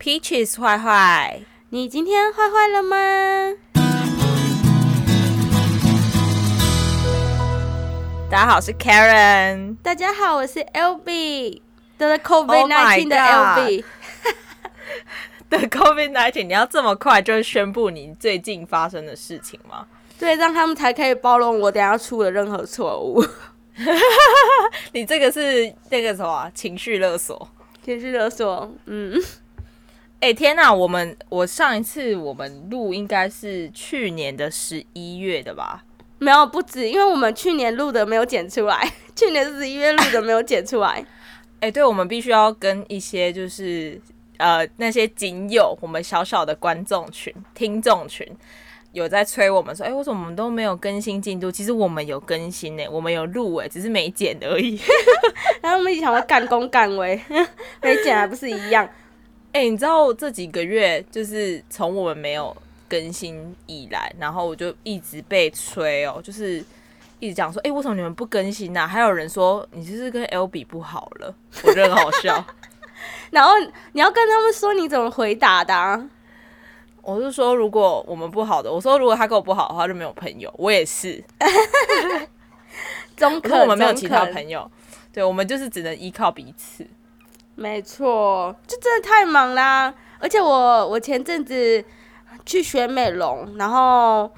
Peaches 坏坏，你今天坏坏了吗？大家好，我是 Karen。大家好，我是 LB。得了 COVID nineteen 的 LB。得 COVID nineteen，你要这么快就宣布你最近发生的事情吗？对，让他们才可以包容我等下出的任何错误。你这个是那个什么情绪勒索？情绪勒索，嗯。哎、欸、天呐，我们我上一次我们录应该是去年的十一月的吧？没有，不止，因为我们去年录的没有剪出来，去年十一月录的没有剪出来。哎、欸，对，我们必须要跟一些就是呃那些仅有我们小小的观众群、听众群。有在催我们说，哎、欸，为什么我们都没有更新进度？其实我们有更新呢，我们有录哎，只是没剪而已。然后我们一直想要干功干威，没剪还不是一样？哎、欸，你知道这几个月就是从我们没有更新以来，然后我就一直被催哦，就是一直讲说，哎、欸，为什么你们不更新呢、啊？还有人说你就是跟 L 比不好了，我觉得很好笑。然后你要跟他们说你怎么回答的、啊？我是说，如果我们不好的，我说如果他跟我不好的话，就没有朋友。我也是，中可，可我们没有其他朋友，对，我们就是只能依靠彼此。没错，就真的太忙啦。而且我我前阵子去学美容，然后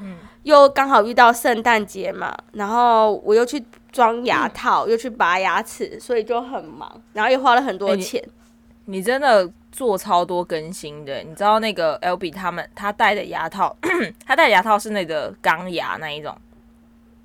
又刚好遇到圣诞节嘛，然后我又去装牙套，嗯、又去拔牙齿，所以就很忙，然后又花了很多钱。欸、你，你真的？做超多更新的，你知道那个 LB 他们他戴的牙套，他戴的牙套是那个钢牙那一种。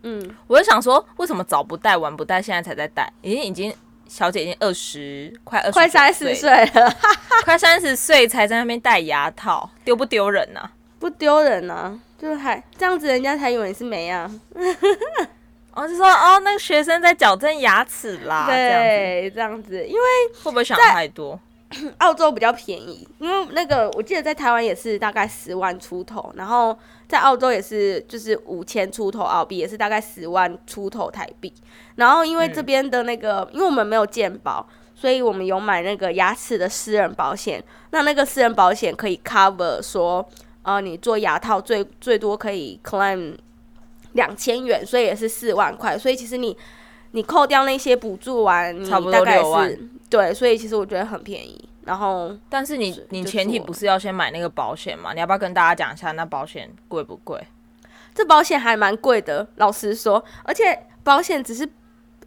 嗯，我就想说，为什么早不戴晚不戴，现在才在戴？已经已经小姐已经二十快二十快三十岁了，快三十岁才在那边戴牙套，丢不丢人啊？不丢人啊，就是还这样子，人家才以为你是没啊。我 就说哦，那个学生在矫正牙齿啦，对，这样子，因为会不会想太多？澳洲比较便宜，因为那个我记得在台湾也是大概十万出头，然后在澳洲也是就是五千出头澳币，也是大概十万出头台币。然后因为这边的那个，嗯、因为我们没有健保，所以我们有买那个牙齿的私人保险。那那个私人保险可以 cover 说，呃，你做牙套最最多可以 claim 两千元，所以也是四万块。所以其实你你扣掉那些补助完，你大概是。对，所以其实我觉得很便宜。然后，但是你你前提不是要先买那个保险吗？你要不要跟大家讲一下那保险贵不贵？这保险还蛮贵的，老实说。而且保险只是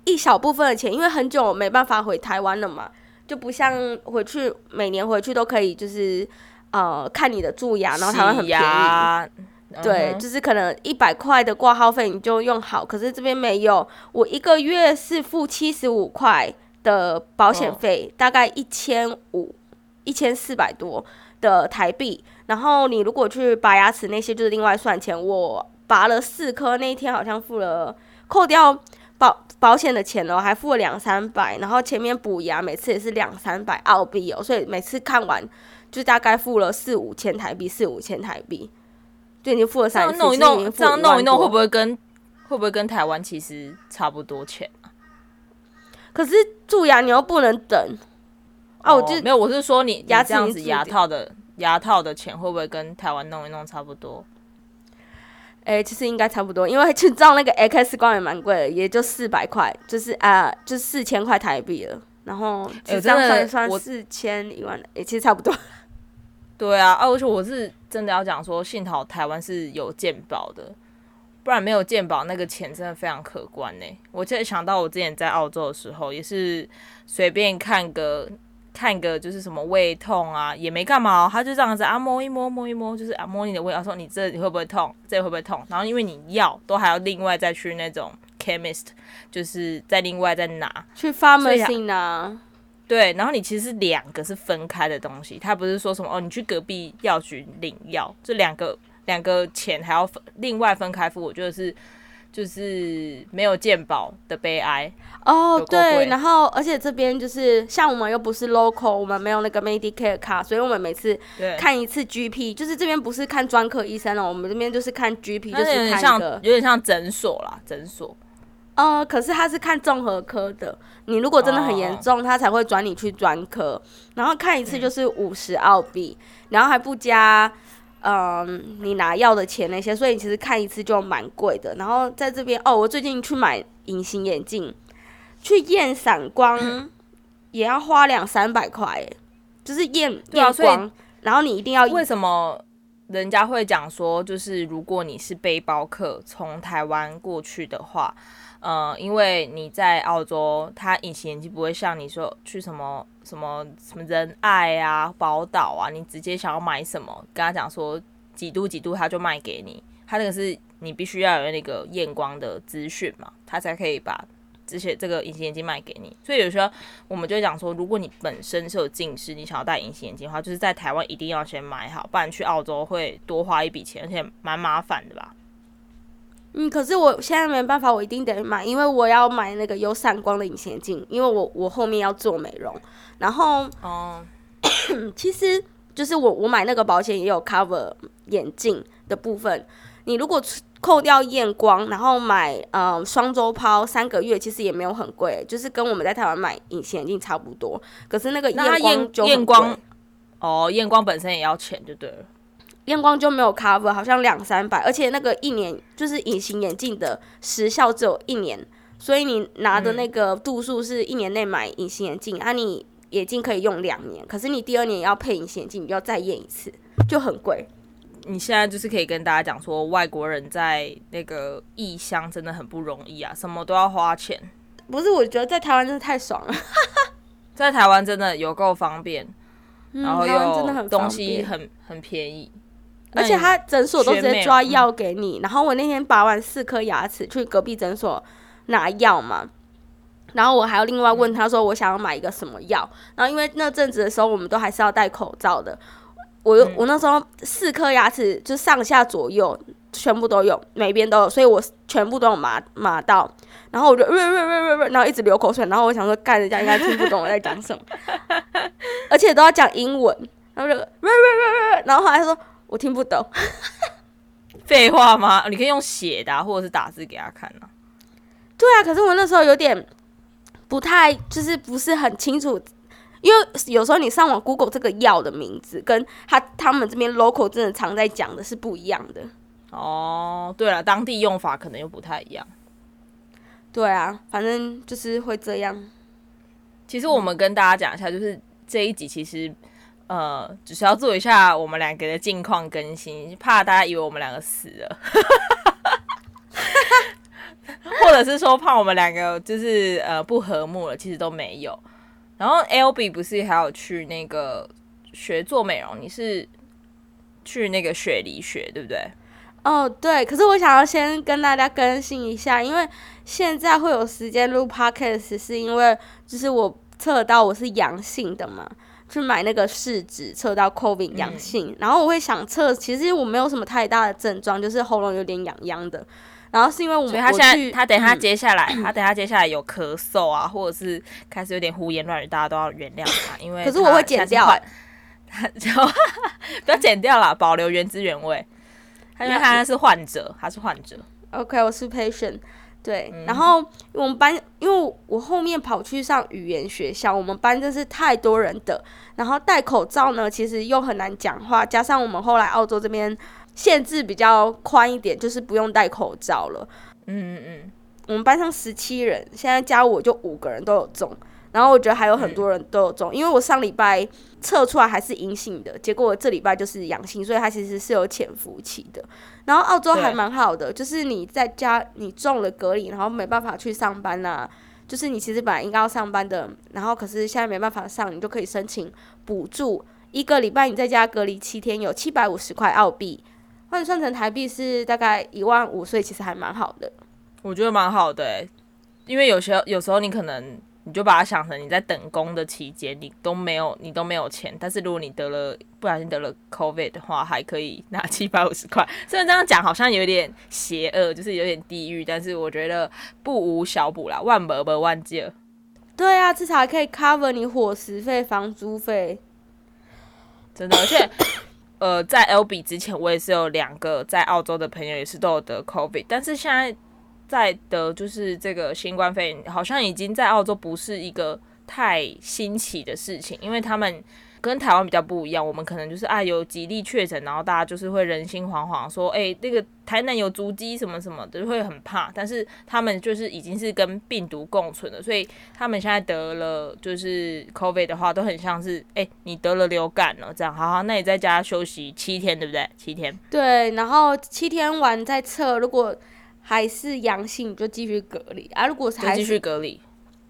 一小部分的钱，因为很久没办法回台湾了嘛，就不像回去每年回去都可以，就是呃看你的蛀牙，然后台湾很便宜。对，就是可能一百块的挂号费你就用好，可是这边没有，我一个月是付七十五块。的保险费大概一千五、一千四百多的台币，然后你如果去拔牙齿那些就是另外算钱。我拔了四颗那一天好像付了，扣掉保保险的钱哦，还付了两三百，然后前面补牙每次也是两三百澳币哦，所以每次看完就大概付了四五千台币，四五千台币，就已经付了三次。弄一弄，这样弄一弄会不会跟会不会跟台湾其实差不多钱？可是蛀牙你又不能等，哦，我就没有，我是说你牙这样子牙套的牙套的钱会不会跟台湾弄一弄差不多？哎、欸，其实应该差不多，因为去照那个 X 光也蛮贵的，也就四百块，就是啊、呃，就四千块台币了。然后这样算算四千一万，哎、欸，其实差不多。对啊，而且我是真的要讲说，幸好台湾是有健保的。不然没有健保，那个钱真的非常可观呢。我现在想到我之前在澳洲的时候，也是随便看个看个，就是什么胃痛啊，也没干嘛，他就这样子啊摸一摸摸一摸，就是啊摸你的胃，说你这里会不会痛，这里会不会痛？然后因为你药都还要另外再去那种 chemist，就是再另外再拿去 pharmacy 拿。对，然后你其实是两个是分开的东西，他不是说什么哦，你去隔壁药局领药，这两个。两个钱还要分另外分开付，我觉得是就是没有鉴宝的悲哀哦。Oh, 对，然后而且这边就是像我们又不是 local，我们没有那个 Medicare 卡，所以我们每次看一次 GP，就是这边不是看专科医生了，我们这边就是看 GP，就是看像有点像诊所啦，诊所。呃，可是他是看综合科的，你如果真的很严重，他才会转你去专科，然后看一次就是五十澳币，然后还不加，嗯、呃，你拿药的钱那些，所以其实看一次就蛮贵的。然后在这边，哦，我最近去买隐形眼镜，去验散光也要花两三百块，就是验验光，然后你一定要为什么？人家会讲说，就是如果你是背包客从台湾过去的话，呃，因为你在澳洲，它隐形眼镜不会像你说去什么什么什么仁爱啊、宝岛啊，你直接想要买什么，跟他讲说几度几度，他就卖给你。他那个是你必须要有那个验光的资讯嘛，他才可以把。这些这个隐形眼镜卖给你，所以有时候我们就讲说，如果你本身是有近视，你想要戴隐形眼镜的话，就是在台湾一定要先买好，不然去澳洲会多花一笔钱，而且蛮麻烦的吧。嗯，可是我现在没办法，我一定得买，因为我要买那个有散光的隐形眼镜，因为我我后面要做美容，然后哦，其实就是我我买那个保险也有 cover 眼镜的部分，你如果扣掉验光，然后买嗯双周抛三个月，其实也没有很贵，就是跟我们在台湾买隐形眼镜差不多。可是那个验光就验光哦，验光本身也要钱，就对了。验光就没有 cover，好像两三百，而且那个一年就是隐形眼镜的时效只有一年，所以你拿的那个度数是一年内买隐形眼镜，嗯、啊，你眼镜可以用两年，可是你第二年要配隐形眼镜，你就要再验一次，就很贵。你现在就是可以跟大家讲说，外国人在那个异乡真的很不容易啊，什么都要花钱。不是，我觉得在台湾真的太爽了，在台湾真的有够方便，嗯、然后又东西很很便宜，而且他诊所都直接抓药给你。然后我那天拔完四颗牙齿，去隔壁诊所拿药嘛，然后我还要另外问他说，我想要买一个什么药。然后因为那阵子的时候，我们都还是要戴口罩的。我我那时候四颗牙齿就上下左右全部都有，每边都有，所以我全部都有麻麻到，然后我就呃呃呃呃，然后一直流口水，然后我想说，干人家应该听不懂我在讲什么，而且都要讲英文，然后就呃呃呃，然后后来他说我听不懂，废话吗？你可以用写的啊，或者是打字给他看啊。对啊，可是我那时候有点不太，就是不是很清楚。因为有时候你上网 Google 这个药的名字，跟他他们这边 local 真的常在讲的是不一样的。哦，对了，当地用法可能又不太一样。对啊，反正就是会这样。其实我们跟大家讲一下，就是这一集其实呃，只是要做一下我们两个的近况更新，怕大家以为我们两个死了，或者是说怕我们两个就是呃不和睦了，其实都没有。然后 L B 不是还有去那个学做美容？你是去那个雪梨学，对不对？哦，对。可是我想要先跟大家更新一下，因为现在会有时间录 Podcast，是因为就是我测到我是阳性的嘛，去买那个试纸测到 COVID 阳性，嗯、然后我会想测，其实我没有什么太大的症状，就是喉咙有点痒痒的。然后是因为我们，所以他现在他等下接下来，嗯、他等下接下来有咳嗽啊，或者是开始有点胡言乱语，大家都要原谅他，因为可是我会剪掉，他 就不要剪掉了，保留原汁原味。他因为他是患者，他是患者。OK，我是 patient。对，嗯、然后我们班因为我后面跑去上语言学校，我们班真是太多人的，然后戴口罩呢，其实又很难讲话，加上我们后来澳洲这边。限制比较宽一点，就是不用戴口罩了。嗯嗯嗯，我们班上十七人，现在加我就五个人都有中，然后我觉得还有很多人都有中，因为我上礼拜测出来还是阴性的，结果这礼拜就是阳性，所以它其实是有潜伏期的。然后澳洲还蛮好的，就是你在家你中了隔离，然后没办法去上班呐、就是你其实本来应该要上班的，然后可是现在没办法上，你就可以申请补助，一个礼拜你在家隔离七天，有七百五十块澳币。换算成台币是大概一万五，所以其实还蛮好的。我觉得蛮好的、因为有时候有时候你可能你就把它想成你在等工的期间，你都没有你都没有钱。但是如果你得了不小心得了 COVID 的话，还可以拿七百五十块。虽然这样讲好像有点邪恶，就是有点地狱，但是我觉得不无小补啦，万不不万借。对啊，至少还可以 cover 你伙食费、房租费，真的，而且。呃，在 Albee 之前，我也是有两个在澳洲的朋友，也是都有得 COVID，但是现在在得就是这个新冠肺炎，好像已经在澳洲不是一个太新奇的事情，因为他们。跟台湾比较不一样，我们可能就是啊有几例确诊，然后大家就是会人心惶惶，说哎、那个台南有足迹什么什么的，就会很怕。但是他们就是已经是跟病毒共存了，所以他们现在得了就是 COVID 的话，都很像是哎、你得了流感了这样，好好，那你在家休息七天，对不对？七天。对，然后七天完再测，如果还是阳性，就继续隔离啊。如果还是继续隔离。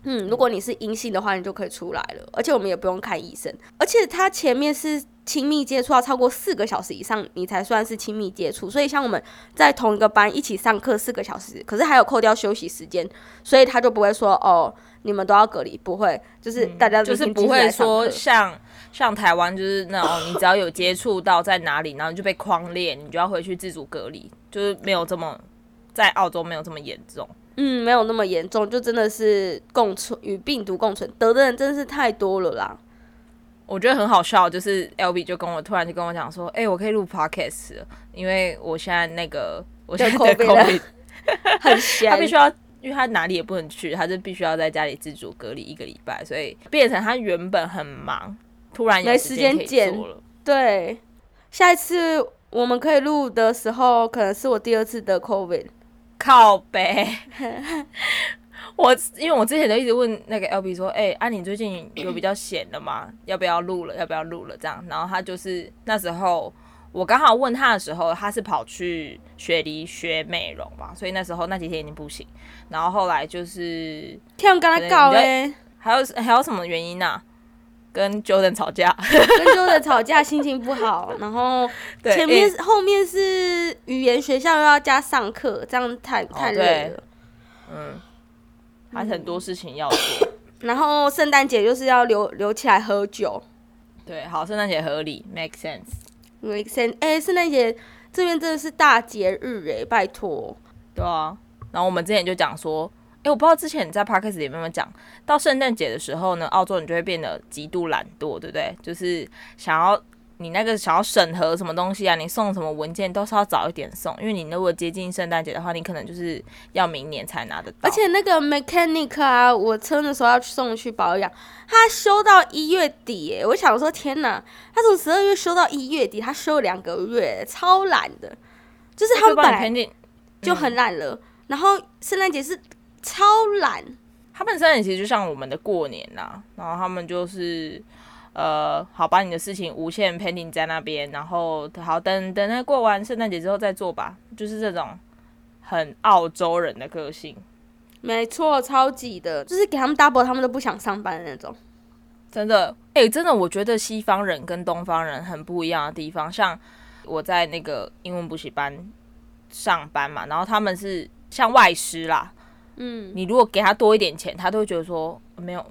嗯，如果你是阴性的话，你就可以出来了，而且我们也不用看医生。而且他前面是亲密接触要超过四个小时以上，你才算是亲密接触。所以像我们在同一个班一起上课四个小时，可是还有扣掉休息时间，所以他就不会说哦，你们都要隔离，不会，就是大家、嗯、就是不会说像像台湾就是那种你只要有接触到在哪里，然后你就被框列，你就要回去自主隔离，就是没有这么在澳洲没有这么严重。嗯，没有那么严重，就真的是共存与病毒共存，得的人真的是太多了啦。我觉得很好笑，就是 Albee 就跟我突然就跟我讲说，哎、欸，我可以录 Podcast，因为我现在那个我现在得 COVID，很闲，他必须要，因为他哪里也不能去，他就必须要在家里自主隔离一个礼拜，所以变成他原本很忙，突然有时间做了。对，下一次我们可以录的时候，可能是我第二次得 COVID。靠北，我因为我之前都一直问那个 Albee 说，哎、欸，啊，你最近有比较闲的吗？要不要录了？要不要录了？这样，然后他就是那时候我刚好问他的时候，他是跑去雪梨学美容嘛，所以那时候那几天已经不行。然后后来就是天跟他搞嘞，还有还有什么原因呢、啊？跟 Jordan 吵架，跟 Jordan 吵架，心情不好。然后 前面、欸、后面是语言学校又要加上课，这样太太累了。嗯，还很多事情要做。然后圣诞节就是要留留起来喝酒。对，好，圣诞节合理，make sense，make sense。哎，圣诞节这边真的是大节日哎，拜托。对啊，然后我们之前就讲说。欸、我不知道之前你在 Podcast 里面有没有讲到圣诞节的时候呢，澳洲人就会变得极度懒惰，对不对？就是想要你那个想要审核什么东西啊，你送什么文件都是要早一点送，因为你如果接近圣诞节的话，你可能就是要明年才拿得到。而且那个 mechanic 啊，我车的时候要送去保养，他修到一月底，哎，我想说天哪，他从十二月修到一月底，他修了两个月，超懒的，就是他们本来就很懒了，嗯、然后圣诞节是。超懒，他们圣诞其实就像我们的过年呐、啊，然后他们就是，呃，好把你的事情无限 pending 在那边，然后好等等那过完圣诞节之后再做吧，就是这种很澳洲人的个性。没错，超级的，就是给他们 double，他们都不想上班的那种。真的，哎、欸，真的，我觉得西方人跟东方人很不一样的地方，像我在那个英文补习班上班嘛，然后他们是像外师啦。嗯，你如果给他多一点钱，他都会觉得说没有，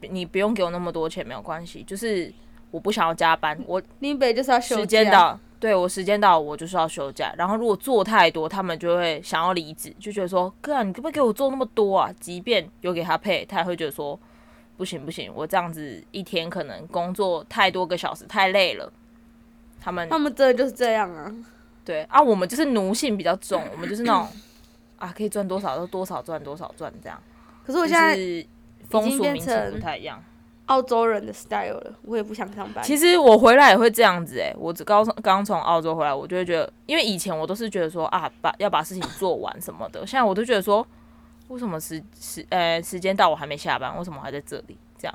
你不用给我那么多钱，没有关系。就是我不想要加班，我林北就是要休假。时间到，对我时间到，我就是要休假。然后如果做太多，他们就会想要离职，就觉得说哥啊，你可不可以给我做那么多啊？即便有给他配，他也会觉得说不行不行，我这样子一天可能工作太多个小时，太累了。他们他们真的就是这样啊？对啊，我们就是奴性比较重，我们就是那种。啊，可以赚多少就多少赚多少赚这样。可是我现在风俗民情不太一样，澳洲人的 style 了，我也不想上班。其实我回来也会这样子哎、欸，我刚刚从澳洲回来，我就会觉得，因为以前我都是觉得说啊，把要把事情做完什么的，现在我都觉得说，为什么时时呃时间到我还没下班，为什么还在这里？这样，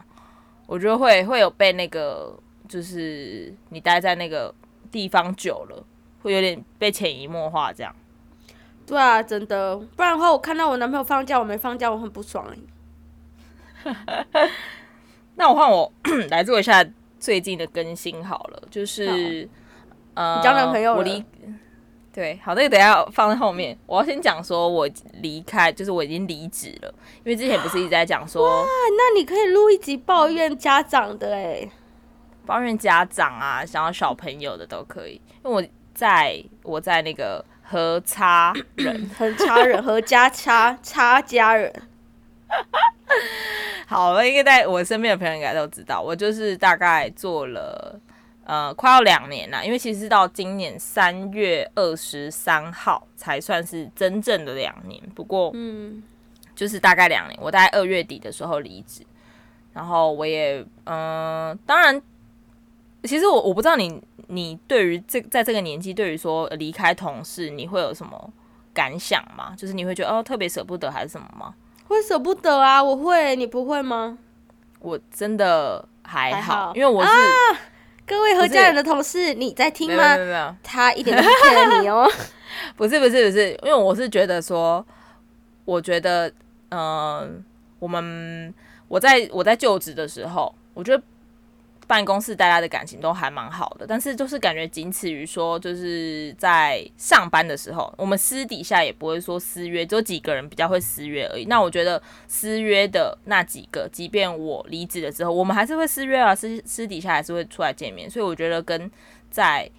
我觉得会会有被那个，就是你待在那个地方久了，会有点被潜移默化这样。对啊，真的，不然的话，我看到我男朋友放假，我没放假，我很不爽哎。那我换我 来做一下最近的更新好了，就是呃，你交男朋友了？我离对，好，那个等下放在后面。我要先讲说我离开，就是我已经离职了，因为之前不是一直在讲说，哇，那你可以录一集抱怨家长的哎，抱怨家长啊，想要小朋友的都可以，因为我在我在那个。和差人，和差人，和家差差家人。好了，应该在我身边的朋友应该都知道，我就是大概做了呃，快要两年了，因为其实到今年三月二十三号才算是真正的两年。不过，嗯，就是大概两年。我大概二月底的时候离职，然后我也，嗯、呃，当然，其实我我不知道你，你对于这在这个年纪，对于说离开同事，你会有什么感想吗？就是你会觉得哦，特别舍不得还是什么吗？会舍不得啊，我会，你不会吗？我真的还好，还好因为我是。啊各位和家人的同事，你在听吗？没有没有，他一点都不骗你哦。不是不是不是，因为我是觉得说，我觉得，嗯、呃，我们我在我在就职的时候，我觉得。办公室大家的感情都还蛮好的，但是就是感觉仅此于说，就是在上班的时候，我们私底下也不会说私约，只有几个人比较会私约而已。那我觉得私约的那几个，即便我离职了之后，我们还是会私约啊，私私底下还是会出来见面。所以我觉得跟在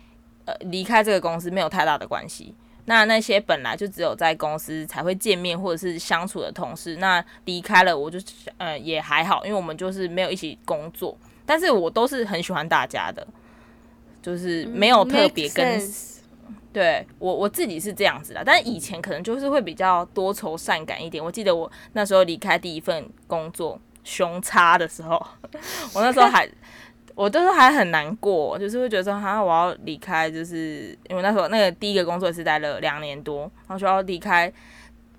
呃离开这个公司没有太大的关系。那那些本来就只有在公司才会见面或者是相处的同事，那离开了我就呃也还好，因为我们就是没有一起工作。但是我都是很喜欢大家的，就是没有特别跟，对我我自己是这样子的。但是以前可能就是会比较多愁善感一点。我记得我那时候离开第一份工作熊差的时候，我那时候还 我都是还很难过，就是会觉得说哈我要离开，就是因为那时候那个第一个工作是待了两年多，然后说要离开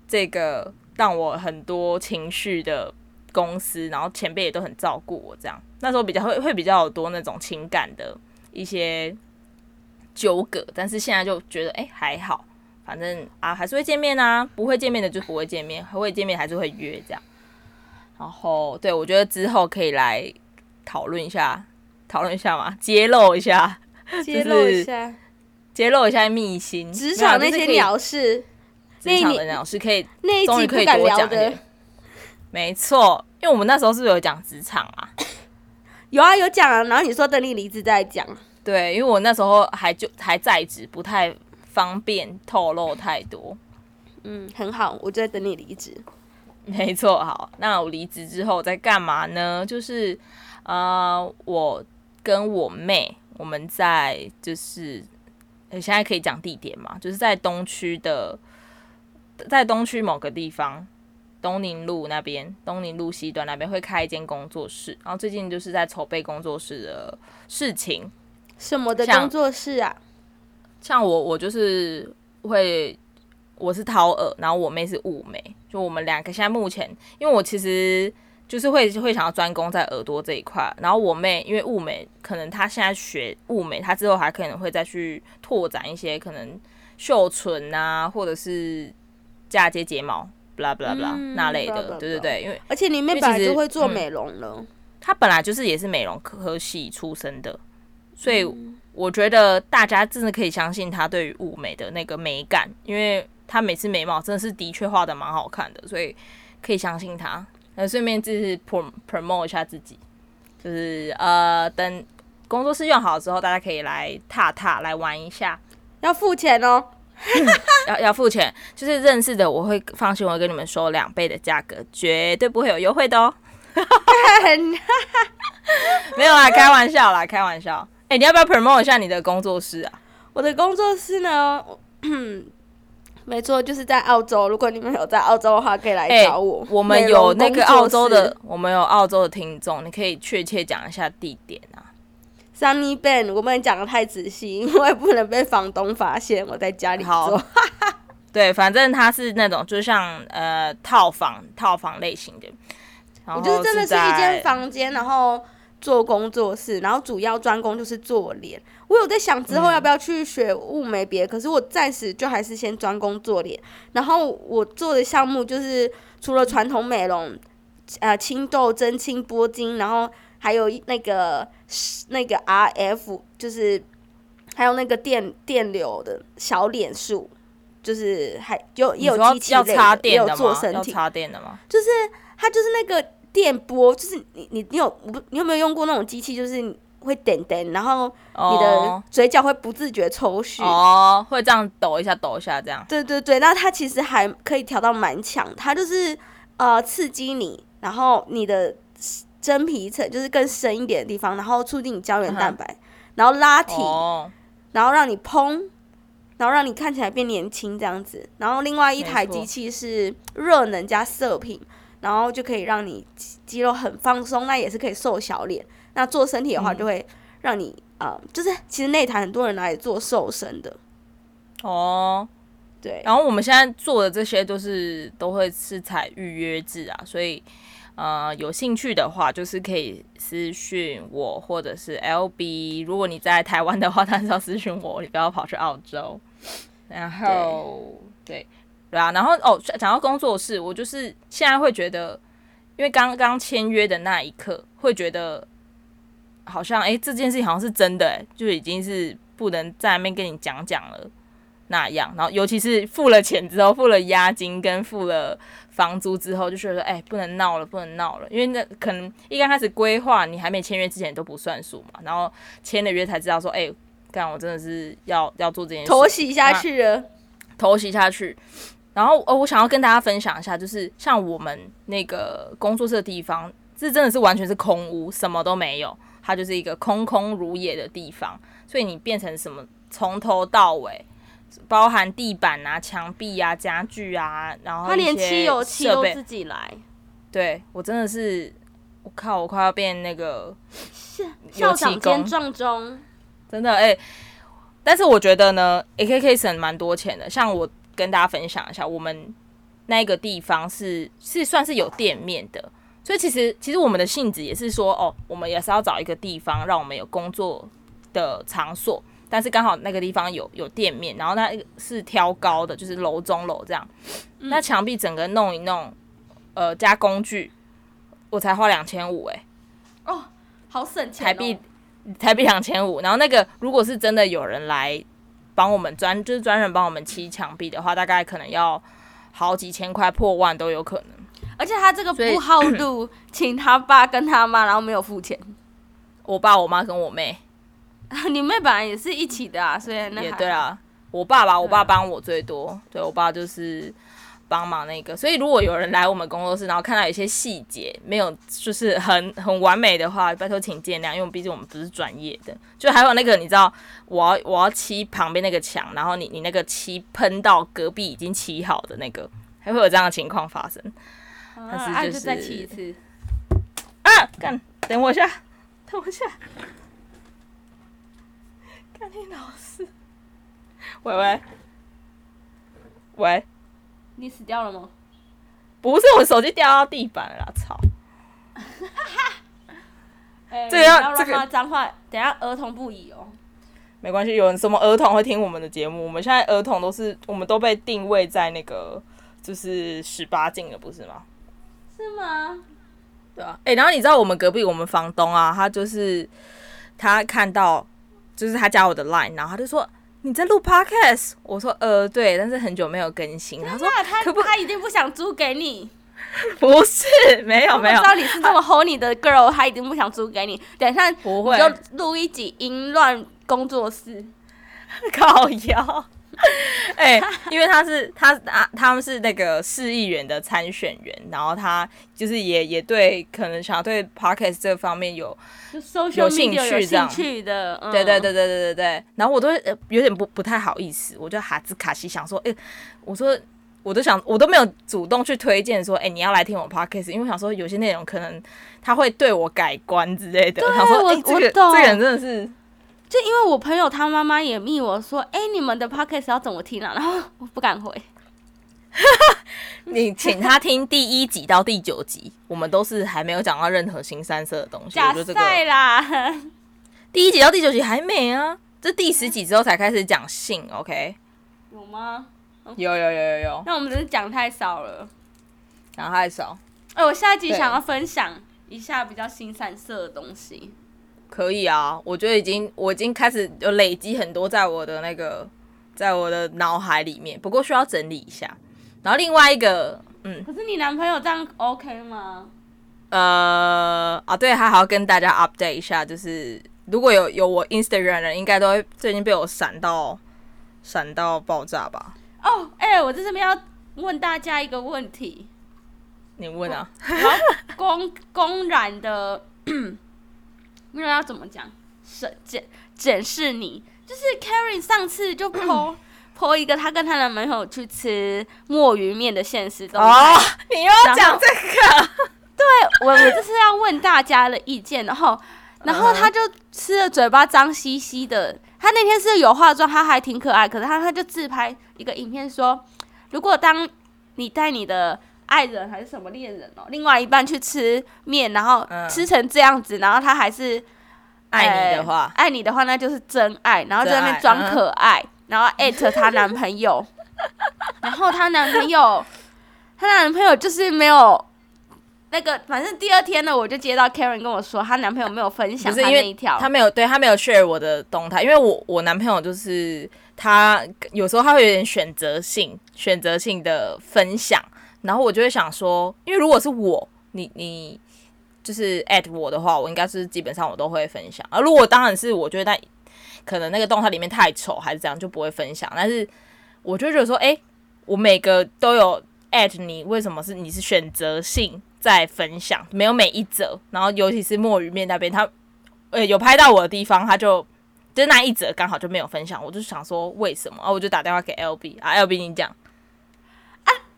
这个让我很多情绪的公司，然后前辈也都很照顾我这样。那时候比较会会比较多那种情感的一些纠葛，但是现在就觉得哎、欸、还好，反正啊还是会见面啊，不会见面的就不会见面，还会见面还是会约这样。然后对，我觉得之后可以来讨论一下，讨论一下嘛，揭露一下，揭露一下，揭露一下秘辛，职场那些鸟事，职场的鸟事可以那一集不敢聊的，没错，因为我们那时候是不是有讲职场啊？有啊，有讲啊，然后你说等你离职再讲。对，因为我那时候还就还在职，不太方便透露太多。嗯，很好，我就在等你离职。没错，好，那我离职之后在干嘛呢？就是呃，我跟我妹，我们在就是，现在可以讲地点嘛，就是在东区的，在东区某个地方。东宁路那边，东宁路西端那边会开一间工作室，然后最近就是在筹备工作室的事情。什么的工作室啊？像，像我，我就是会，我是掏耳，然后我妹是雾眉，就我们两个现在目前，因为我其实就是会会想要专攻在耳朵这一块，然后我妹因为雾眉，可能她现在学雾眉，她之后还可能会再去拓展一些可能绣唇啊，或者是嫁接睫毛。不啦不啦不啦，那类的，嗯、对对对，因为而且你妹本来就会做美容了，她、嗯、本来就是也是美容科系出身的，所以我觉得大家真的可以相信她对于物美的那个美感，因为她每次眉毛真的是的确画的蛮好看的，所以可以相信她。那顺便就是 promote 一下自己，就是呃，等工作室用好之后，大家可以来踏踏来玩一下，要付钱哦。要要付钱，就是认识的我会放心，我会跟你们说两倍的价格，绝对不会有优惠的哦。没有啦，开玩笑啦，开玩笑。哎、欸，你要不要 promote 一下你的工作室啊？我的工作室呢？没错，就是在澳洲。如果你们有在澳洲的话，可以来找我。欸、我们有那个澳洲的，我们有澳洲的听众，你可以确切讲一下地点啊。Sunny Ben，我不能讲的太仔细，因为不能被房东发现我在家里做。对，反正它是那种就像呃套房套房类型的。我就是真的是一间房间，然后做工作室，然后主要专攻就是做脸。我有在想之后要不要去学雾眉别，嗯、可是我暂时就还是先专攻做脸。然后我做的项目就是除了传统美容，呃，清痘、针清、拨筋，然后。还有那个那个 RF，就是还有那个电电流的小脸术，就是还有也有机器类的，也有做身体插电的吗？就是它就是那个电波，就是你你你有你有没有用过那种机器？就是会点点，然后你的嘴角会不自觉抽搐哦，会这样抖一下抖一下这样。对对对，那它其实还可以调到蛮强，它就是呃刺激你，然后你的。真皮层就是更深一点的地方，然后促进你胶原蛋白，uh. 然后拉提，哦、然后让你嘭，然后让你看起来变年轻这样子。然后另外一台机器是热能加射频，然后就可以让你肌肉很放松，那也是可以瘦小脸。那做身体的话，就会让你啊、嗯呃，就是其实那台很多人拿来做瘦身的。哦，对。然后我们现在做的这些都是都会是采预约制啊，所以。呃，有兴趣的话，就是可以私讯我，或者是 LB。如果你在台湾的话，当然是要私讯我，你不要跑去澳洲。然后，对，对，对啊，然后哦，讲到工作室，我就是现在会觉得，因为刚刚签约的那一刻，会觉得好像哎，这件事情好像是真的，哎，就已经是不能在那边跟你讲讲了。那样，然后尤其是付了钱之后，付了押金跟付了房租之后，就觉得哎、欸，不能闹了，不能闹了，因为那可能一刚开始规划，你还没签约之前都不算数嘛，然后签了约才知道说，哎、欸，干我真的是要要做这件事，头洗下去了，头洗下去。然后哦，我想要跟大家分享一下，就是像我们那个工作室的地方，这真的是完全是空屋，什么都没有，它就是一个空空如也的地方，所以你变成什么，从头到尾。包含地板啊、墙壁啊、家具啊，然后他连漆油漆都自己来。对，我真的是，我靠，我快要变那个校长兼撞钟，真的哎、欸。但是我觉得呢，AKK 省蛮多钱的。像我跟大家分享一下，我们那个地方是是算是有店面的，所以其实其实我们的性质也是说，哦，我们也是要找一个地方让我们有工作的场所。但是刚好那个地方有有店面，然后那是挑高的，就是楼中楼这样。嗯、那墙壁整个弄一弄，呃，加工具，我才花两千五哎。哦，好省钱、哦。台币台币两千五，然后那个如果是真的有人来帮我们专，就是专人帮我们砌墙壁的话，大概可能要好几千块破万都有可能。而且他这个不好度，请他爸跟他妈，然后没有付钱。我爸、我妈跟我妹。你妹本来也是一起的啊，所以那也对啊。我爸爸，我爸帮我最多，对，我爸就是帮忙那个。所以如果有人来我们工作室，然后看到有些细节没有，就是很很完美的话，拜托请见谅，因为毕竟我们不是专业的。就还有那个，你知道，我要我要漆旁边那个墙，然后你你那个漆喷到隔壁已经漆好的那个，还会有这样的情况发生。但是就是、啊、就再漆一次。啊，干，等我一下，等我一下。看你老师，喂喂喂，你死掉了吗？不是，我手机掉到地板了啦，操！欸、这个要这个脏话，等下儿童不宜哦。没关系，有人什么儿童会听我们的节目？我们现在儿童都是，我们都被定位在那个就是十八禁了，不是吗？是吗？对啊。哎、欸，然后你知道我们隔壁我们房东啊，他就是他看到。就是他加我的 line，然后他就说你在录 podcast，我说呃对，但是很久没有更新。他说他可不他一定不想租给你，不是没有没有，知道你是这么 honey 的 girl，他一定不想租给你。等一下不会就录一集淫乱工作室，靠腰。哎、欸，因为他是他啊，他们是那个市议员的参选员，然后他就是也也对，可能想要对 podcast 这方面有有兴趣，这样的，对对对对对对对。然后我都有点不不太好意思，我就哈兹卡西想说，哎、欸，我说我都想我都没有主动去推荐说，哎、欸，你要来听我 podcast，因为我想说有些内容可能他会对我改观之类的。他说，哎、欸，这个这个人真的是。就因为我朋友他妈妈也密我说，哎、欸，你们的 podcast 要怎么听啊？然后我不敢回。你请他听第一集到第九集，我们都是还没有讲到任何新三色的东西。假赛啦！第一集到第九集还没啊，这第十集之后才开始讲性，OK？有吗？有有有有有。那我们只是讲太少了，讲太少。哎、欸，我下一集想要分享一下比较新三色的东西。可以啊，我觉得已经我已经开始有累积很多在我的那个在我的脑海里面，不过需要整理一下。然后另外一个，嗯，可是你男朋友这样 OK 吗？呃啊，对，还好要跟大家 update 一下，就是如果有有我 Instagram 的人，应该都会最近被我闪到闪到爆炸吧？哦，哎，我在这边要问大家一个问题，你问啊？公公然的。那要怎么讲？审检检视你。就是 Karen 上次就 po po 一个她跟她男朋友去吃墨鱼面的现实动态。哦，你又要讲这个？对，我我就是要问大家的意见，然后然后他就吃的嘴巴脏兮兮的。他那天是有化妆，他还挺可爱，可是他他就自拍一个影片说，如果当你带你的爱人还是什么恋人哦，另外一半去吃面，然后吃成这样子，然后他还是。爱你的话，爱你的话，那就是真爱。然后在那边装可爱，嗯、然后艾特她男朋友，然后她男朋友，她男朋友就是没有那个，反正第二天呢，我就接到 Karen 跟我说，她男朋友没有分享他那一条，他没有对他没有 share 我的动态，因为我我男朋友就是他有时候他会有点选择性选择性的分享，然后我就会想说，因为如果是我，你你。就是 at 我的话，我应该是基本上我都会分享。而如果当然是我觉得那可能那个动态里面太丑还是这样，就不会分享。但是我就觉得说，哎、我每个都有 at 你，为什么是你是选择性在分享，没有每一则。然后尤其是墨鱼面那边，他呃、有拍到我的地方，他就就那一则刚好就没有分享。我就想说为什么？啊，我就打电话给 LB 啊，LB 你讲。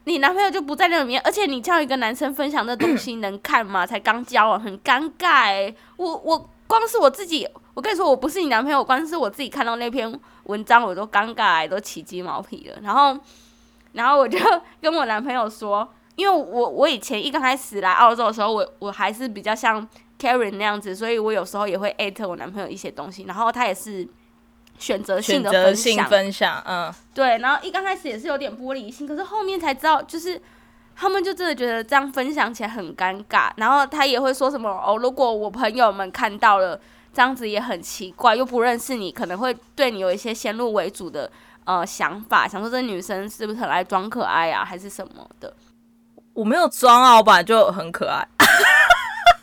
你男朋友就不在那里面，而且你叫一个男生分享的东西能看吗？才刚交往，很尴尬欸。我我光是我自己，我跟你说，我不是你男朋友，光是我自己看到那篇文章，我都尴尬欸，都起鸡毛皮了。然后，然后我就跟我男朋友说，因为我我以前一刚开始来澳洲的时候，我我还是比较像 Karen 那样子，所以我有时候也会艾特我男朋友一些东西，然后他也是。选择性的分享，分享，嗯，对，然后一刚开始也是有点玻璃心，可是后面才知道，就是他们就真的觉得这样分享起来很尴尬，然后他也会说什么哦，如果我朋友们看到了这样子也很奇怪，又不认识你，可能会对你有一些先入为主的呃想法，想说这女生是不是很爱装可爱啊，还是什么的？我没有装啊，我本来就很可爱。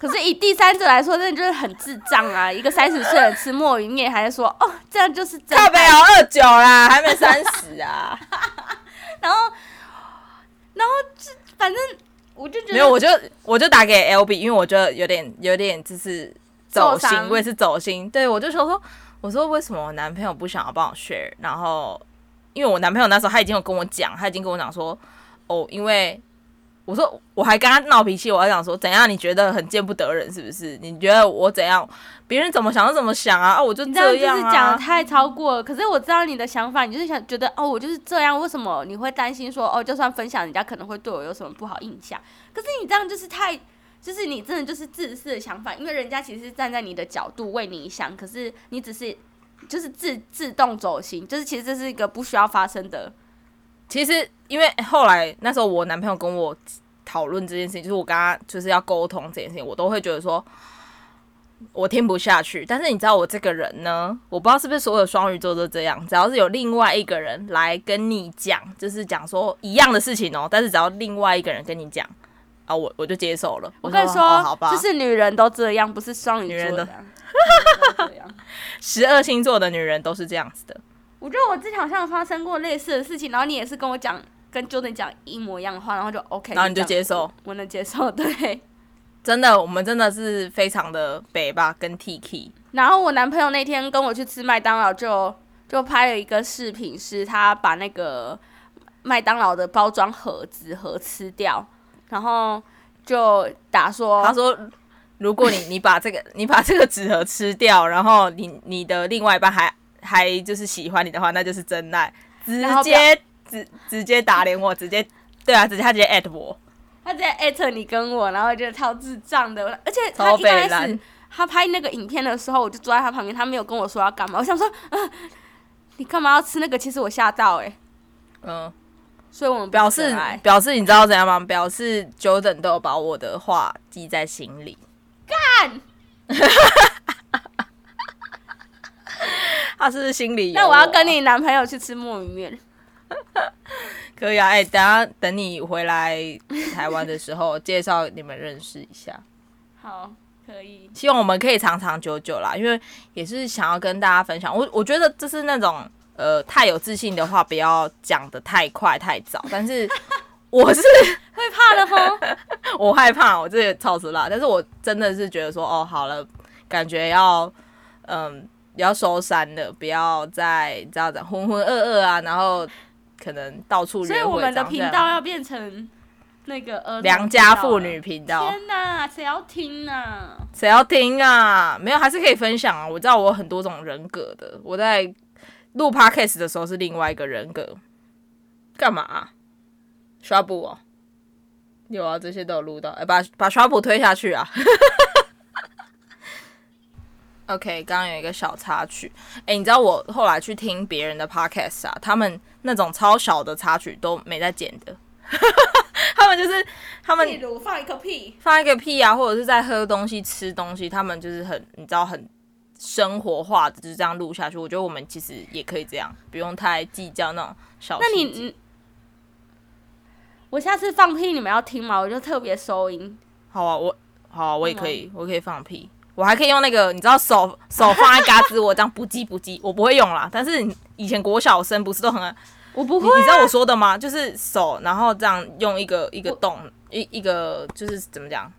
可是以第三者来说，真的就是很智障啊！一个三十岁的吃墨鱼面，还是说哦，这样就是真靠北要二九啦，还没三十啊。然后，然后就反正我就觉得没有，我就我就打给 LB，因为我觉得有点有点就是走心，我也是走心。对，我就说说，我说为什么我男朋友不想要帮我 share？然后，因为我男朋友那时候他已经有跟我讲，他已经跟我讲说，哦，因为。我说，我还跟他闹脾气，我还想说，怎样？你觉得很见不得人是不是？你觉得我怎样？别人怎么想就怎么想啊！啊，我就这样啊。你这样就是讲得太超过了。可是我知道你的想法，你就是想觉得哦，我就是这样。为什么你会担心说哦，就算分享，人家可能会对我有什么不好印象？可是你这样就是太，就是你真的就是自私的想法，因为人家其实是站在你的角度为你想，可是你只是就是自自动走心，就是其实这是一个不需要发生的。其实，因为后来那时候我男朋友跟我讨论这件事情，就是我跟他就是要沟通这件事情，我都会觉得说，我听不下去。但是你知道我这个人呢，我不知道是不是所有双鱼座都这样，只要是有另外一个人来跟你讲，就是讲说一样的事情哦，但是只要另外一个人跟你讲啊，我我就接受了。我跟你说，哦、好吧，就是女人都这样，不是双鱼座的，十二星座的女人都是这样子的。我觉得我之前好像发生过类似的事情，然后你也是跟我讲，跟 Jordan 讲一模一样的话，然后就 OK，然后你就接受，我能接受，对，真的，我们真的是非常的北吧，跟 Tiki。然后我男朋友那天跟我去吃麦当劳，就就拍了一个视频，是他把那个麦当劳的包装盒纸盒吃掉，然后就打说，他说，如果你你把这个你把这个纸盒吃掉，然后你你的另外一半还。还就是喜欢你的话，那就是真爱，直接直直接打脸我，直接对啊，直接他直接艾特我，他直接艾特你跟我，然后就超智障的，而且他一开始他拍那个影片的时候，我就坐在他旁边，他没有跟我说要干嘛，我想说，啊，你干嘛要吃那个？其实我吓到哎、欸，嗯，所以我们表示表示你知道怎样吗？表示 Jordan 都有把我的话记在心里，干。他是心里有？那我要跟你男朋友去吃墨鱼面，可以啊。哎、欸，等下等你回来台湾的时候，介绍你们认识一下。好，可以。希望我们可以长长久久啦，因为也是想要跟大家分享。我我觉得这是那种呃太有自信的话，不要讲的太快太早。但是 我是会怕的齁，我害怕，我这也超死辣。但是我真的是觉得说，哦，好了，感觉要嗯。要收山了，不要再这样子浑浑噩噩啊，然后可能到处。所以我们的频道要变成那个良家妇女频道。天哪，谁要听啊？谁要听啊？没有，还是可以分享啊。我知道我有很多种人格的，我在录 podcast 的时候是另外一个人格。干嘛啊？刷布哦？有啊，这些都有录到。哎、欸，把把刷布推下去啊！OK，刚刚有一个小插曲。哎、欸，你知道我后来去听别人的 podcast 啊，他们那种超小的插曲都没在剪的。他们就是他们，例如放一个屁，放一个屁啊，或者是在喝东西、吃东西，他们就是很你知道很生活化的，就是这样录下去。我觉得我们其实也可以这样，不用太计较那种小。那你，我下次放屁，你们要听吗？我就特别收音。好啊，我好啊，我也可以，我可以放屁。我还可以用那个，你知道手手放在嘎吱，窝这样不叽不叽，我不会用啦。但是以前国小生不是都很，我不会、啊，你知道我说的吗？就是手，然后这样用一个一个洞，一一个就是怎么讲，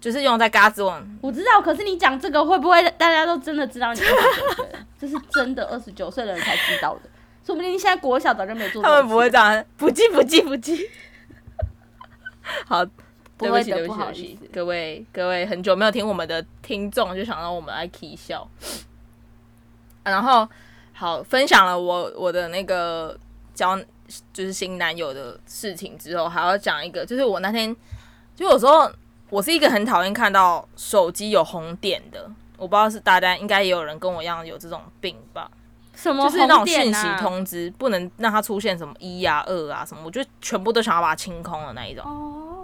就是用在嘎吱窝。我知道，可是你讲这个会不会大家都真的知道你？这是真的二十九岁的人才知道的，说不定现在国小早就没做。他们不会这样，不叽不叽不叽。好。对不起，对不起，各位各位，很久没有听我们的听众，就想让我们来起笑。然后好分享了我我的那个交就是新男友的事情之后，还要讲一个，就是我那天就有时候我是一个很讨厌看到手机有红点的，我不知道是大家应该也有人跟我一样有这种病吧？什么、啊、就是那种讯息通知不能让它出现什么一啊二啊什么，我就全部都想要把它清空的那一种。哦。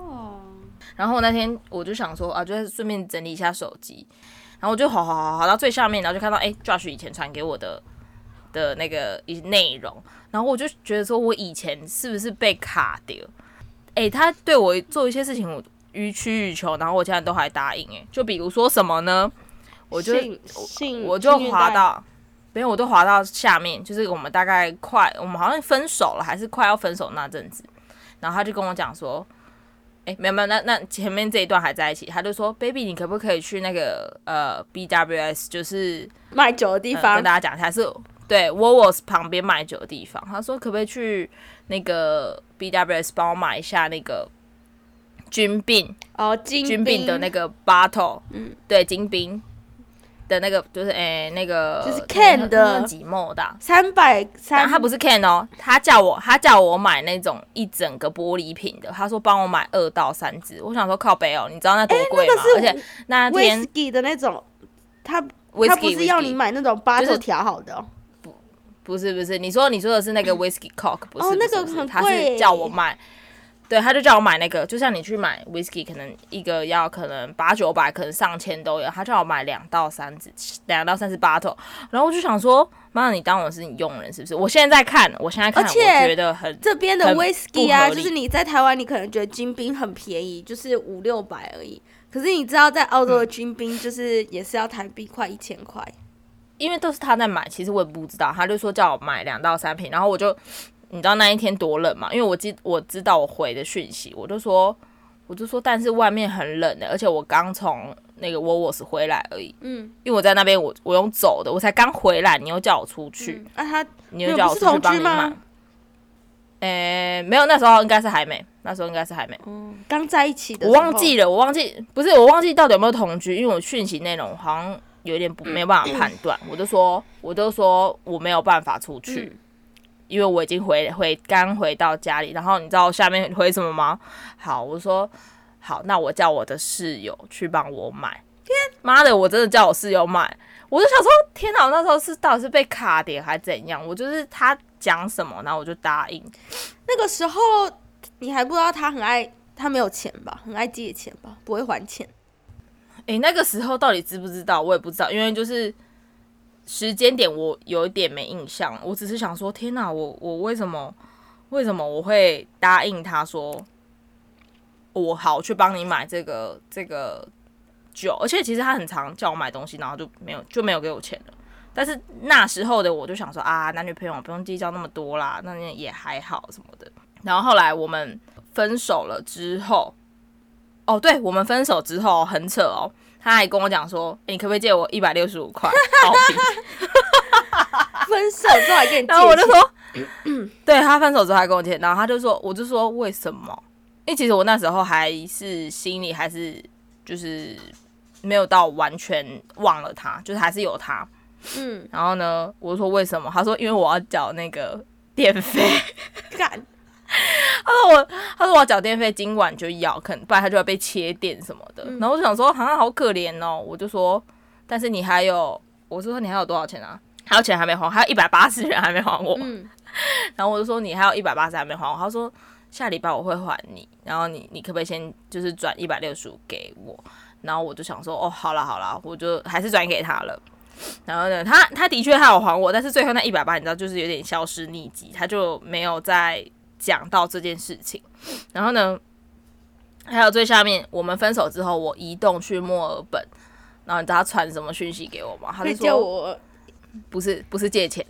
然后那天我就想说啊，就顺便整理一下手机，然后我就好好好好到最下面，然后就看到哎，Josh 以前传给我的的那个一内容，然后我就觉得说，我以前是不是被卡掉？哎，他对我做一些事情，我予取予求，然后我现在都还答应哎，就比如说什么呢？我就我就滑到，没有，我都滑到下面，就是我们大概快，我们好像分手了，还是快要分手那阵子，然后他就跟我讲说。哎，没有没有，那那前面这一段还在一起，他就说，baby，你可不可以去那个呃 BWS，就是卖酒的地方，呃、跟大家讲一下，是对 Woolworths 旁边卖酒的地方。他说，可不可以去那个 BWS 帮我买一下那个军兵哦，军军病的那个 bottle，嗯，对，金冰。的那个就是诶、欸，那个就是 can 的几墨的三百三，他不是 can 哦，他叫我他叫我买那种一整个玻璃瓶的，他说帮我买二到三支，我想说靠北哦，你知道那多贵吗？欸那个、而且那天 whisky 的那种，他他不是要你买那种八头调好的、哦就是，不不是不是，你说你说的是那个 whisky cock，不是，哦，那个很贵，他是叫我买。对，他就叫我买那个，就像你去买 whisky，可能一个要可能八九百，可能上千都有。他叫我买两到三支，两到三支 bottle。然后我就想说，妈，你当我是你佣人是不是？我现在在看，我现在看，我觉得很这边的 whisky 啊，就是你在台湾，你可能觉得金冰很便宜，就是五六百而已。可是你知道，在澳洲的金冰就是也是要台币快一千块，因为都是他在买。其实我也不知道，他就说叫我买两到三瓶，然后我就。你知道那一天多冷吗？因为我记我知道我回的讯息，我就说，我就说，但是外面很冷的，而且我刚从那个 Woolworths 回来而已。嗯，因为我在那边，我我用走的，我才刚回来，你又叫我出去，那、嗯啊、他你又叫我出去帮你买？诶、欸，没有，那时候应该是还没，那时候应该是还没。嗯，刚在一起的，我忘记了，我忘记不是我忘记到底有没有同居，因为我讯息内容好像有点不没有办法判断，我就说，我就说我没有办法出去。嗯因为我已经回回刚回到家里，然后你知道我下面回什么吗？好，我说好，那我叫我的室友去帮我买。天妈的，我真的叫我室友买，我就想说，天哪，我那时候是到底是被卡点还是怎样？我就是他讲什么，然后我就答应。那个时候你还不知道他很爱，他没有钱吧？很爱借钱吧？不会还钱。诶，那个时候到底知不知道？我也不知道，因为就是。时间点我有一点没印象，我只是想说，天哪，我我为什么为什么我会答应他说，我好去帮你买这个这个酒，而且其实他很常叫我买东西，然后就没有就没有给我钱了。但是那时候的我就想说啊，男女朋友不用计较那么多啦，那也还好什么的。然后后来我们分手了之后，哦，对，我们分手之后很扯哦。他还跟我讲说，欸，你可不可以借我一百六十五块？分手之后还跟你借，然后我就说，对他分手之后还跟我借，然后他就说，我就说为什么？因为其实我那时候还是心里还是就是没有到完全忘了他，就是还是有他。嗯，然后呢，我就说为什么？他说因为我要缴那个电费。干。他说我，他说我要缴电费，今晚就要，可能不然他就要被切电什么的。嗯、然后我就想说，好像好可怜哦。我就说，但是你还有，我就说你还有多少钱啊？还有钱还没还，还有一百八十元还没还我。嗯、然后我就说你还有一百八十还没还我。他说下礼拜我会还你，然后你你可不可以先就是转一百六十五给我？然后我就想说，哦，好了好了，我就还是转给他了。然后呢，他他的确还有还我，但是最后那一百八，你知道，就是有点消失匿迹，他就没有再。讲到这件事情，然后呢，还有最下面，我们分手之后，我移动去墨尔本，然后你知道他传什么讯息给我吗？他就 说我不是不是借钱，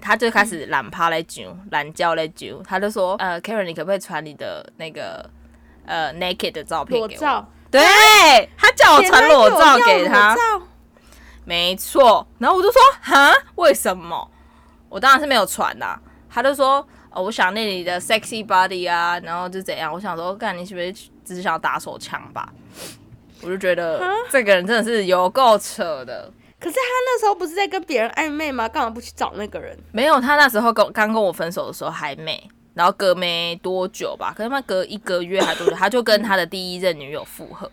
他就开始懒趴来揪，懒叫来揪，他就说呃，Karen，你可不可以传你的那个呃 naked 的照片给我？照对，他叫我传裸照给他，没错。然后我就说哈，为什么？我当然是没有传啦。他就说。哦，我想念你的 sexy body 啊，然后就怎样？我想说，干你是不是只是想要打手枪吧？我就觉得这个人真的是有够扯的。可是他那时候不是在跟别人暧昧吗？干嘛不去找那个人？没有，他那时候跟刚跟我分手的时候还没，然后隔没多久吧，可能他隔一个月还多久，他就跟他的第一任女友复合。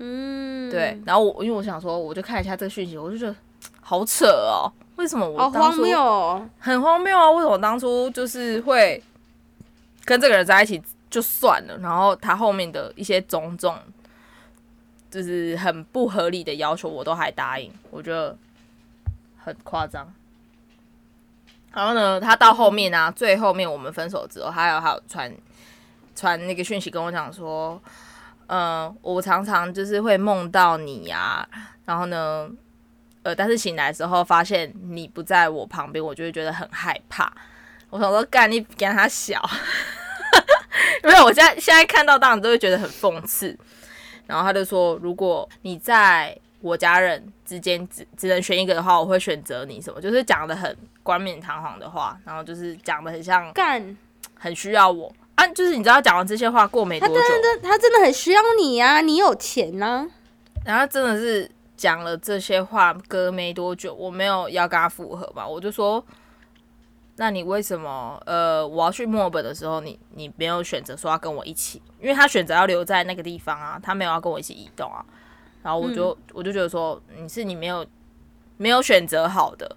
嗯，对。然后我因为我想说，我就看一下这个讯息，我就觉得好扯哦。为什么我当初好荒谬哦？很荒谬啊！为什么当初就是会跟这个人在一起就算了，然后他后面的一些种种，就是很不合理的要求，我都还答应，我觉得很夸张。然后呢，他到后面啊，最后面我们分手之后，还有还有传传那个讯息跟我讲说，嗯、呃，我常常就是会梦到你呀、啊，然后呢。呃，但是醒来的时候发现你不在我旁边，我就会觉得很害怕。我想说，干你比他小，因为我现在现在看到当然都会觉得很讽刺。然后他就说，如果你在我家人之间只只能选一个的话，我会选择你什么，就是讲的很冠冕堂皇的话，然后就是讲的很像干，很需要我啊。就是你知道讲完这些话过没多久，他真的他真的很需要你呀、啊，你有钱呢、啊，然后真的是。讲了这些话，隔没多久，我没有要跟他复合吧，我就说，那你为什么？呃，我要去墨尔本的时候，你你没有选择说要跟我一起，因为他选择要留在那个地方啊，他没有要跟我一起移动啊。然后我就、嗯、我就觉得说，你是你没有没有选择好的，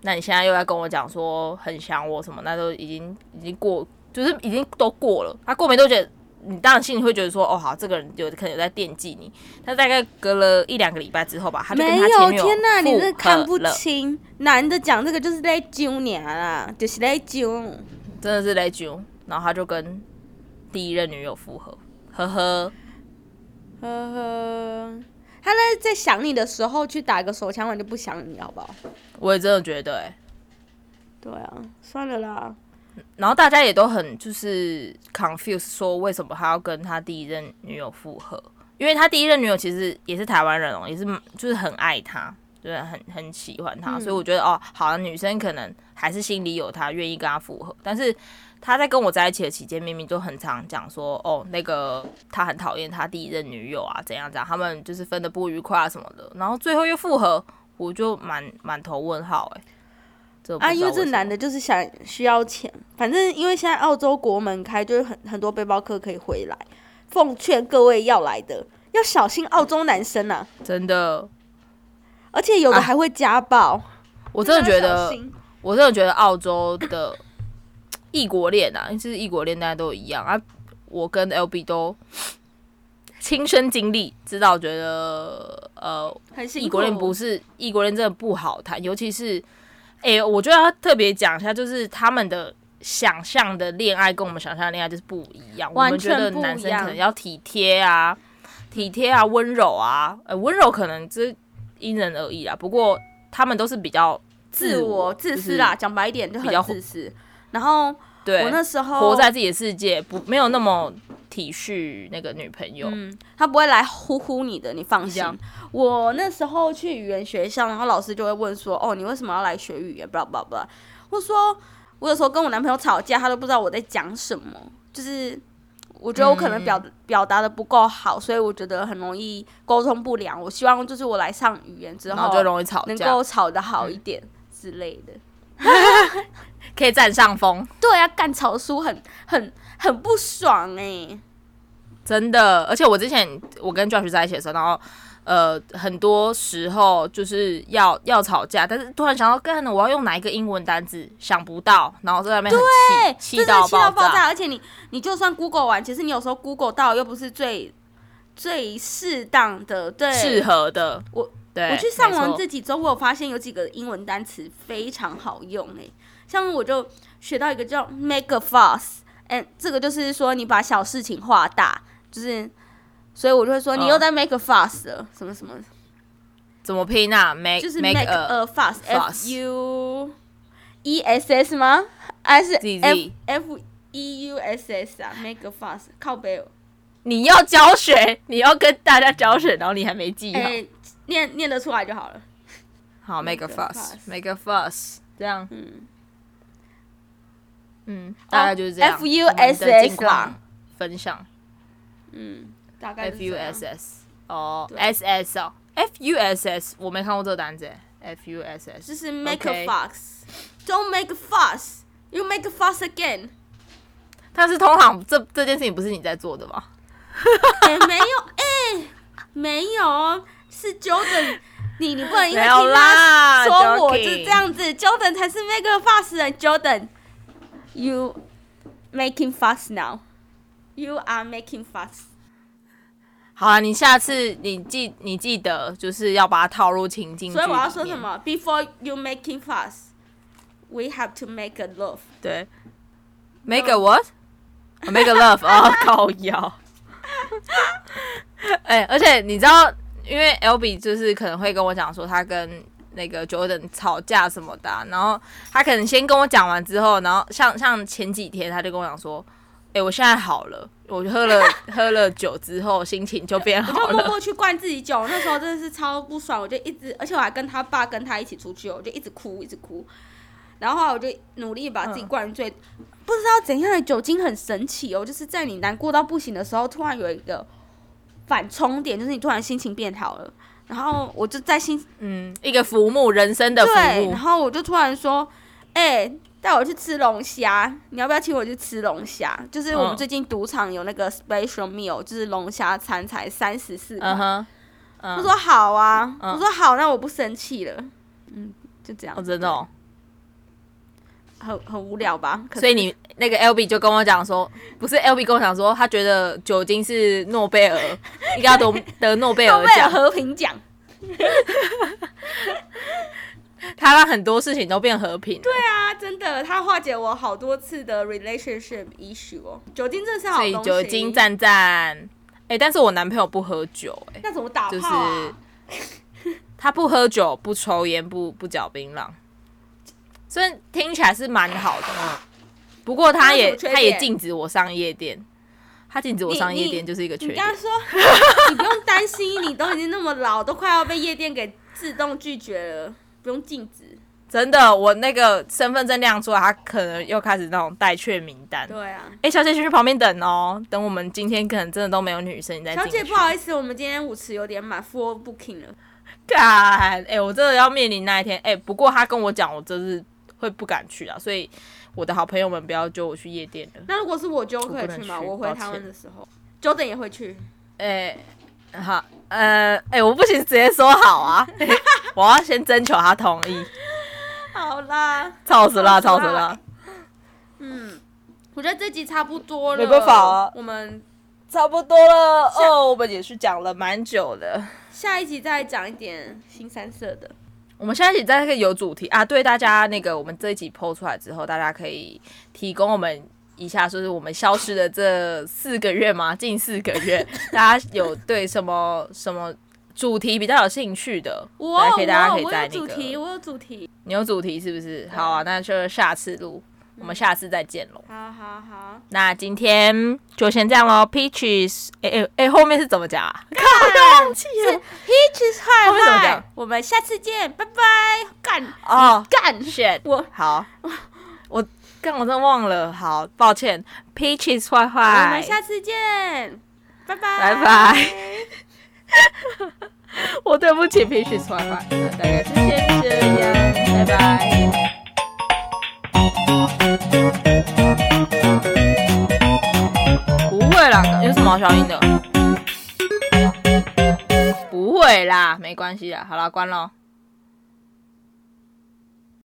那你现在又在跟我讲说很想我什么，那都已经已经过，就是已经都过了，他过没多久。你当然心里会觉得说，哦，好，这个人有可能有在惦记你。他大概隔了一两个礼拜之后吧，他就跟他前女友。没有，天哪，你这看不清。男的讲这个就是在揪你啊，就是在揪，真的是在揪。然后他就跟第一任女友复合，呵呵，呵呵。他在在想你的时候去打个手枪，我就不想你，好不好？我也真的觉得、欸，哎，对啊，算了啦。然后大家也都很就是 confused，说为什么他要跟他第一任女友复合？因为他第一任女友其实也是台湾人哦，也是就是很爱他，对，很很喜欢他，嗯、所以我觉得哦，好的女生可能还是心里有他，愿意跟他复合。但是他在跟我在一起的期间，明明就很常讲说，哦，那个他很讨厌他第一任女友啊，怎样怎样，他们就是分的不愉快啊什么的，然后最后又复合，我就满满头问号哎。啊，因为这男的就是想需要钱，反正因为现在澳洲国门开，就是很很多背包客可以回来。奉劝各位要来的要小心澳洲男生呐、啊，真的，而且有的还会家暴。啊、我真的觉得，我真的觉得澳洲的异国恋啊，其实异国恋大家都一样啊。我跟 LB 都亲身经历，知道觉得呃，异国恋不是异国恋，真的不好谈，尤其是。哎、欸，我觉得要特别讲一下，就是他们的想象的恋爱跟我们想象的恋爱就是不一样。我们觉得男生可能要体贴啊，体贴啊，温柔啊，呃，温柔可能这因人而异啊。不过他们都是比较自我，自私啦，讲白一点就很自私。然后对，我那时候活在自己的世界，不没有那么体恤那个女朋友。嗯，他不会来呼呼你的，你放心。我那时候去语言学校，然后老师就会问说：“哦，你为什么要来学语言？”巴拉巴拉。我说我有时候跟我男朋友吵架，他都不知道我在讲什么，就是我觉得我可能表、嗯、表达的不够好，所以我觉得很容易沟通不良。我希望就是我来上语言之后，就容易吵架，能够吵得好一点之类的。可以占上风，对啊，干草书很很很不爽哎、欸，真的。而且我之前我跟 Josh 在一起的时候，然后呃，很多时候就是要要吵架，但是突然想到，干，我要用哪一个英文单字，想不到，然后在那边很气，气到爆炸。而且你你就算 Google 完，其实你有时候 Google 到又不是最最适当的，对，适合的。我对，我去上网这几周，我有发现有几个英文单词非常好用哎、欸。像我就学到一个叫 make a fuss，嗯，这个就是说你把小事情化大，就是，所以我就会说你又在 make a fuss 了，什么什么，怎么拼啊？make 就是 make a fuss，f u e s s 吗？还是 f f e u s s 啊？make a fuss，靠背哦。你要教学，你要跟大家教学，然后你还没记好，念念得出来就好了。好，make a fuss，make a fuss，这样，嗯。嗯，大概就是这样。F U S S 啦，分享。嗯，大概 F U S S 哦，S S 哦，F U S S 我没看过这个单子。F U S S 就是 make a fuss，don't make a fuss，you make a fuss again。但是通常这这件事情不是你在做的吗？哎，没有，哎，没有，是 Jordan，你你不能因为听他说我是这样子，Jordan 才是 make a fuss 的 Jordan。You making fuss now? You are making fuss. 好啊，你下次你记你记得就是要把它套入情境。所以我要说什么？Before you making fuss, we have to make a love. 对，make a what？make a love 哦，靠腰。哎，而且你知道，因为 Albee 就是可能会跟我讲说，他跟。那个 Jordan 吵架什么的，啊，然后他可能先跟我讲完之后，然后像像前几天他就跟我讲说，哎、欸，我现在好了，我就喝了 喝了酒之后心情就变好了。我就默默去灌自己酒，那时候真的是超不爽，我就一直，而且我还跟他爸跟他一起出去，我就一直哭一直哭，然后我就努力把自己灌醉，嗯、不知道怎样的酒精很神奇哦，就是在你难过到不行的时候，突然有一个反冲点，就是你突然心情变好了。然后我就在心，嗯，一个浮木，人生的浮木。对，然后我就突然说，哎、欸，带我去吃龙虾，你要不要请我去吃龙虾？就是我们最近赌场有那个 special meal，就是龙虾餐才三十四块。Uh-huh, uh, 我说好啊，uh, 我说好，那我不生气了。嗯，就这样。哦，真的哦。很很无聊吧？所以你那个 Albee 就跟我讲说，不是 Albee 跟我讲说，他觉得酒精是诺贝尔，应该要得得诺贝尔奖和平奖。他让很多事情都变和平。对啊，真的，他化解我好多次的 relationship issue 哦。酒精真的是好东西。所以酒精赞赞。哎、欸，但是我男朋友不喝酒、欸，哎，那怎么打炮、啊？就是他不喝酒，不抽烟，不不嚼槟榔。所以听起来是蛮好的，不过他也他也禁止我上夜店，他禁止我上夜店就是一个缺点。你刚刚说你不用担心，你都已经那么老，都快要被夜店给自动拒绝了，不用禁止。真的，我那个身份证亮出来，他可能又开始那种待却名单。对啊，哎、欸，小姐先去旁边等哦，等我们今天可能真的都没有女生在。小姐不好意思，我们今天舞池有点满，full booking 了。干，哎、欸，我真的要面临那一天。哎、欸，不过他跟我讲，我真是。会不敢去啊，所以我的好朋友们不要揪我去夜店了。那如果是我揪可以去吗？我，回台湾的时候，Jordan 也会去。哎、欸，好，呃，哎、欸，我不行，直接说好啊，我要先征求他同意。好啦，操死啦，操死啦。嗯，我觉得这集差不多了，没办法啊，我们差不多了哦，我们也是讲了蛮久的，下一集再讲一点新三色的。我们现在在那个有主题啊，对大家那个我们这一集 PO 出来之后，大家可以提供我们一下，说是我们消失的这四个月吗？近四个月，大家有对什么什么主题比较有兴趣的，我可以大家可以在那个我有主题，我有主题，你有主题是不是？好啊，那就下次录。我们下次再见喽。好好好，那今天就先这样喽。Peaches，哎哎哎，后面是怎么讲啊？靠，干忘记了。Peaches 坏后面怎么讲坏，我们下次见，拜拜。干哦，干，shit，我好，我刚我真的忘了，好抱歉。Peaches 坏坏我坏，们下次见，拜拜，拜拜。我对不起 Peaches 坏坏，那大概就先这样，拜拜。不会啦，有什么好消音的？不会啦，没关系啦，好啦，关了。